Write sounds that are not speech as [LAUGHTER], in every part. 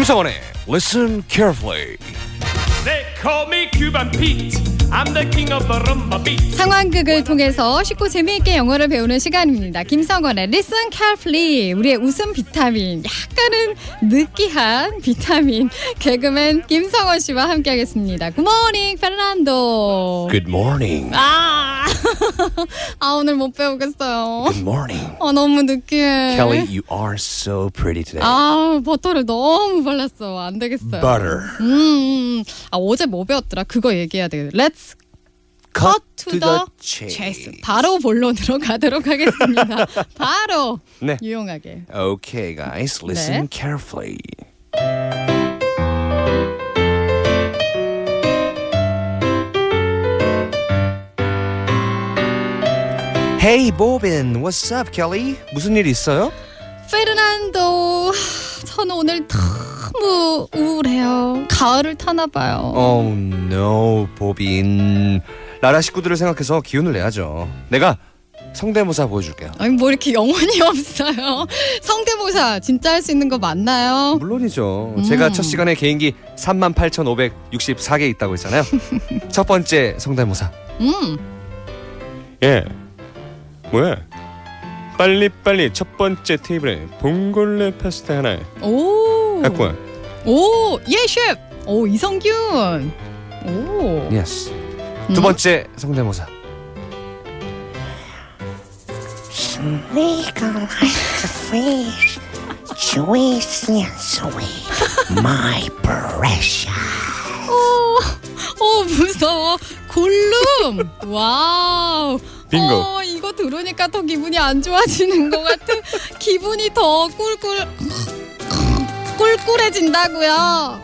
김성원의 Listen Carefully. They call me Cuban Pete. I'm the king of the rumba beat. 상황극을 통해서 쉽고 재미있게 영어를 배우는 시간입니다. 김성원의 Listen Carefully 우리의 웃음 비타민 약간은 느끼한 비타민 개그맨 김성원 씨와 함께하겠습니다. Good morning, 페르난도. Good morning. 아, 아 오늘 못 배우겠어요. Good morning. 어 너무 느끼해. Kelly, you are so pretty today. 아 버터를 너무 발랐어. 안 되겠어요. Butter. 음, 아 어제 뭐 배웠더라? 그거 얘기해야 돼. Let's cut to, the, chase. 바로 본론으로 가도록 하겠습니다. 바로 네. 유용하게. Okay, guys, listen 네. carefully. Hey, Bobin. What's up, Kelly? 무슨 일 있어요? 페르난도, 하, 저는 오늘 너무 우울해요. 가을을 타나 봐요. Oh no, 보빈. 나라 식구들을 생각해서 기운을 내야죠. 내가 성대모사 보여줄게요. 아니 뭐 이렇게 영혼이 [LAUGHS] 없어요. 성대모사 진짜 할 수 있는 거 맞나요? 물론이죠. 음. 제가 첫 시간에 개인기 38,564개 있다고 했잖아요. [LAUGHS] 첫 번째 성대모사. 음, 예. 뭐야? 빨리 빨리 첫 번째 테이블에 봉골레 파스타 하나 오, 갖고 와. 오, 예 셰프. 오 이성균. 오, Yes. 음. 두 번째 성대모사. Like the fish, juicy and sweet, [LAUGHS] my precious. 어 무서워 골룸! Wow. 빙고. 어, 이거 들으니까 더 기분이 안 좋아지는 것 같아. 기분이 더 꿀꿀 꿀꿀해진다고요.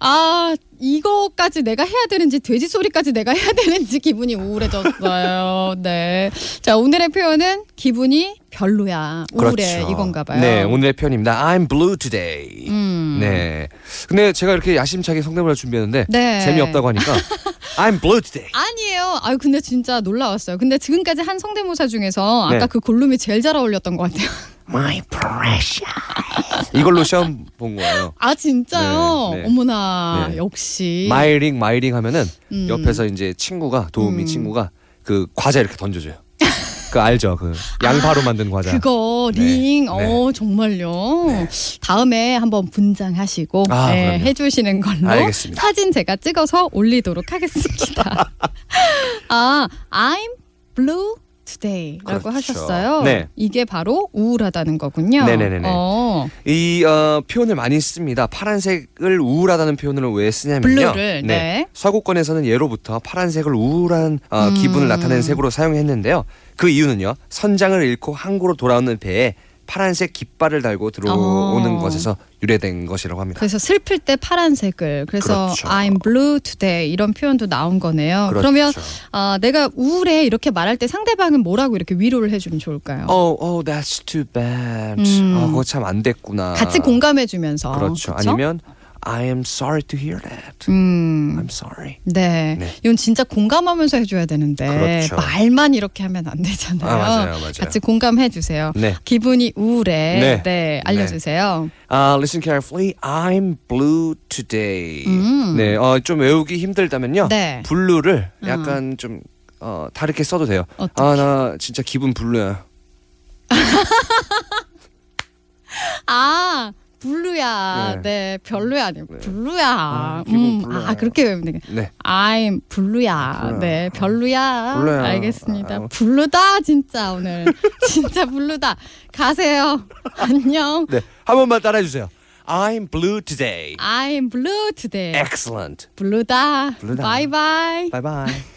아 이거까지 내가 해야 되는지 돼지 소리까지 내가 해야 되는지 기분이 우울해졌어요 [LAUGHS] 네 자 오늘의 표현은 기분이 별로야 우울해 이건가 봐요 네, 오늘의 표현입니다. I'm blue today. 음. 네. 근데 제가 이렇게 야심차게 성대모사 준비했는데 네. 재미없다고 하니까 [LAUGHS] I'm blue today. 아니에요. 아유 근데 진짜 놀라웠어요. 근데 지금까지 한 성대모사 중에서 네. 아까 그 골룸이 제일 잘 어울렸던 것 같아요. My precious. 이걸로 시험 본 거예요. 아 진짜요? 네, 네. 어머나 네. 역시. 마이링 마이링 하면은 음. 옆에서 이제 친구가 도우미 음. 친구가 그 과자 이렇게 던져줘요. [LAUGHS] 그 알죠? 그 양파로 만든 과자. 그거 네. 링, 네. 어 정말요. 다음에 한번 분장하시고 아, 네. 해주시는 걸로 알겠습니다. 사진 제가 찍어서 올리도록 하겠습니다. [LAUGHS] [LAUGHS] 아, I'm blue today라고 그렇죠. 하셨어요. 네. 이게 바로 우울하다는 거군요. 네네네네. 어, 이 어, 표현을 많이 씁니다. 파란색을 우울하다는 표현을 왜 쓰냐면요. 블루를, 네. 서구권에서는 예로부터 파란색을 우울한 어, 음. 기분을 나타내는 색으로 사용했는데요. 그 이유는요. 선장을 잃고 항구로 돌아오는 배에 파란색 깃발을 달고 들어오는 어. 것에서 유래된 것이라고 합니다. 그래서 슬플 때 파란색을 그래서 그렇죠. I'm blue today 이런 표현도 나온 거네요. 그렇죠. 그러면 아, 내가 우울해 이렇게 말할 때 상대방은 뭐라고 이렇게 위로를 해주면 좋을까요? Oh, oh, that's too bad. 음. 아, 그거 참 안 됐구나. 같이 공감해주면서 그렇죠. 그쵸? 아니면 I am sorry to hear that. 음, I'm sorry. 네. 네. 이건 진짜 공감하면서 해줘야 되는데 그렇죠. 말만 이렇게 하면 안 되잖아요. 아, 맞아요, 맞아요. 같이 공감해 주세요. 네. 기분이 우울해. 네. 네, 알려주세요. Uh, listen carefully. I'm blue today. 음. 네, 어, 좀 외우기 힘들다면요. 네. blue를 약간 좀 어, 다르게 써도 돼요. 어떻게? 아, 나 진짜 기분 blue야. [LAUGHS] blue야. 네. 네, 별로야 아니고 네. blue야. 아, 음, blue야. 아 그렇게 외우면 되겠. 네. I'm blue야. blue야. 네, 별로야. blue야. 알겠습니다. 아. blue다 진짜 오늘 [LAUGHS] 진짜 blue다. 가세요. [LAUGHS] 안녕. 네. 한 번만 따라해 주세요. I'm blue today. I'm blue today. Excellent. 블루다. 블루다. 바이바이. Bye bye.